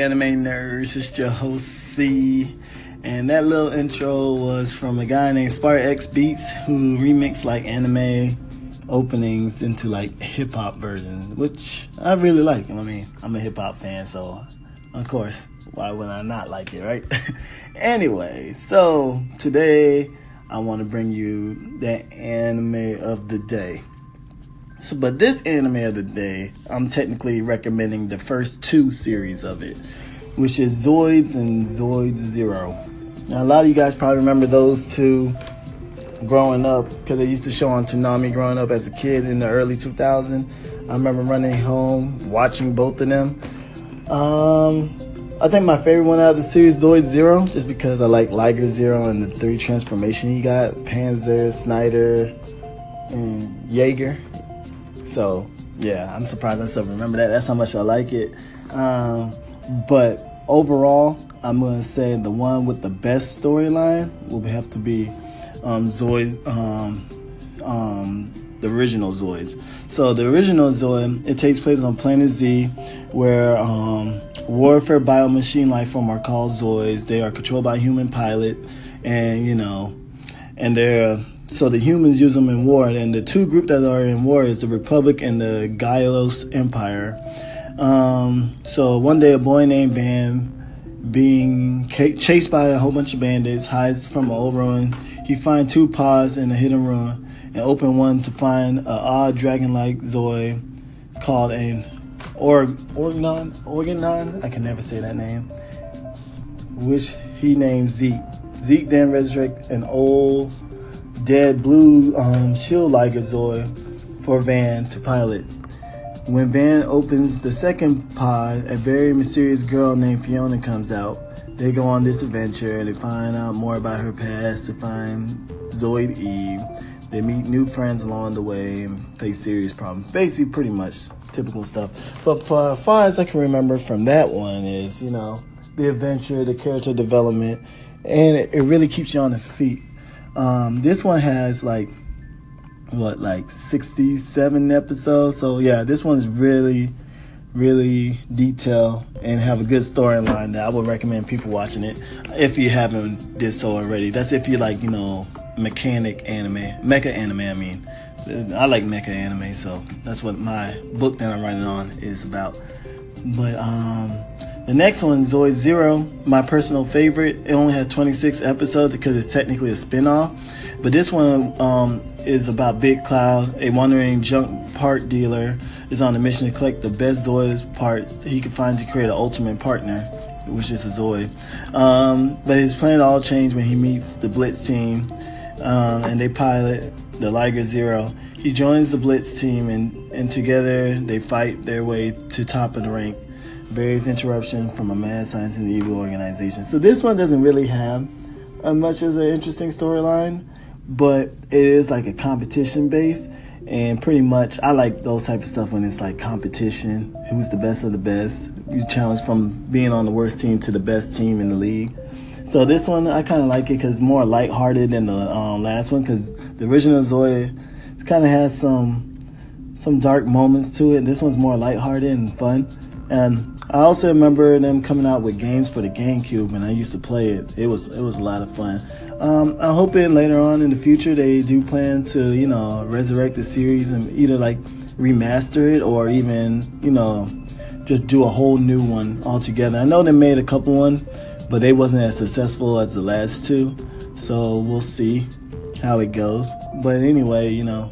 anime nerds? It's your host C. And that little intro was from a guy named Spark X Beats who remixed like anime openings into like hip hop versions, which I really like. I mean, I'm a hip hop fan, so of course, why would I not like it, right? anyway, so today I want to bring you the anime of the day. So, but this anime of the day, I'm technically recommending the first two series of it, which is Zoids and Zoid Zero. Now, a lot of you guys probably remember those two growing up because they used to show on Toonami growing up as a kid in the early 2000s. I remember running home watching both of them. Um, I think my favorite one out of the series Zoid Zero, just because I like Liger Zero and the three transformation he got: Panzer, Schneider, and Jaeger. So yeah, I'm surprised I still remember that. That's how much I like it. Um, but overall, I'm gonna say the one with the best storyline will have to be um, Zoid, um, um, the original Zoids. So the original Zoid, it takes place on Planet Z, where um, warfare biomachine life form are called Zoids. They are controlled by human pilot, and you know, and they're so the humans use them in war, and the two groups that are in war is the Republic and the Guylos Empire. Um, so one day, a boy named Van, being chased by a whole bunch of bandits, hides from an old ruin. He finds two pods in a hidden ruin, and open one to find an odd dragon-like Zoid called an or Organon. Organon. I can never say that name. Which he named Zeke. Zeke then resurrects an old dead blue um, shield Liger Zoid for Van to pilot. When Van opens the second pod, a very mysterious girl named Fiona comes out. They go on this adventure and they find out more about her past to find Zoid Eve. They meet new friends along the way and face serious problems. Basically, pretty much typical stuff. But for as far as I can remember from that one is, you know, the adventure, the character development, and it, it really keeps you on the feet. Um, this one has like what like 67 episodes? So yeah this one's really really detailed and have a good storyline that i would recommend people watching it if you haven't did so already. That's if you like you know mechanic anime mecha anime i mean. I like mecha anime so that's what my book that i'm writing on is about. But um the next one, Zoid Zero, my personal favorite. It only has 26 episodes because it's technically a spin-off. But this one um, is about Bit Cloud, a wandering junk part dealer, is on a mission to collect the best Zoid parts he can find to create an ultimate partner, which is a Zoid. Um, but his plan all changed when he meets the Blitz team, uh, and they pilot the Liger Zero. He joins the Blitz team, and, and together they fight their way to top of the rank various interruption from a mad science and evil organization. So this one doesn't really have uh, much of an interesting storyline, but it is like a competition base. And pretty much, I like those type of stuff when it's like competition. Who's the best of the best? You challenge from being on the worst team to the best team in the league. So this one, I kind of like it because more lighthearted than the um, last one. Because the original Zoid kind of had some some dark moments to it. This one's more lighthearted and fun. And I also remember them coming out with games for the GameCube, and I used to play it. It was it was a lot of fun. Um, I'm hoping later on in the future they do plan to you know resurrect the series and either like remaster it or even you know just do a whole new one altogether. I know they made a couple one, but they wasn't as successful as the last two. So we'll see how it goes. But anyway, you know,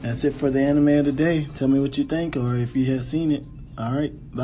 that's it for the anime of the day. Tell me what you think or if you have seen it. All right, bye.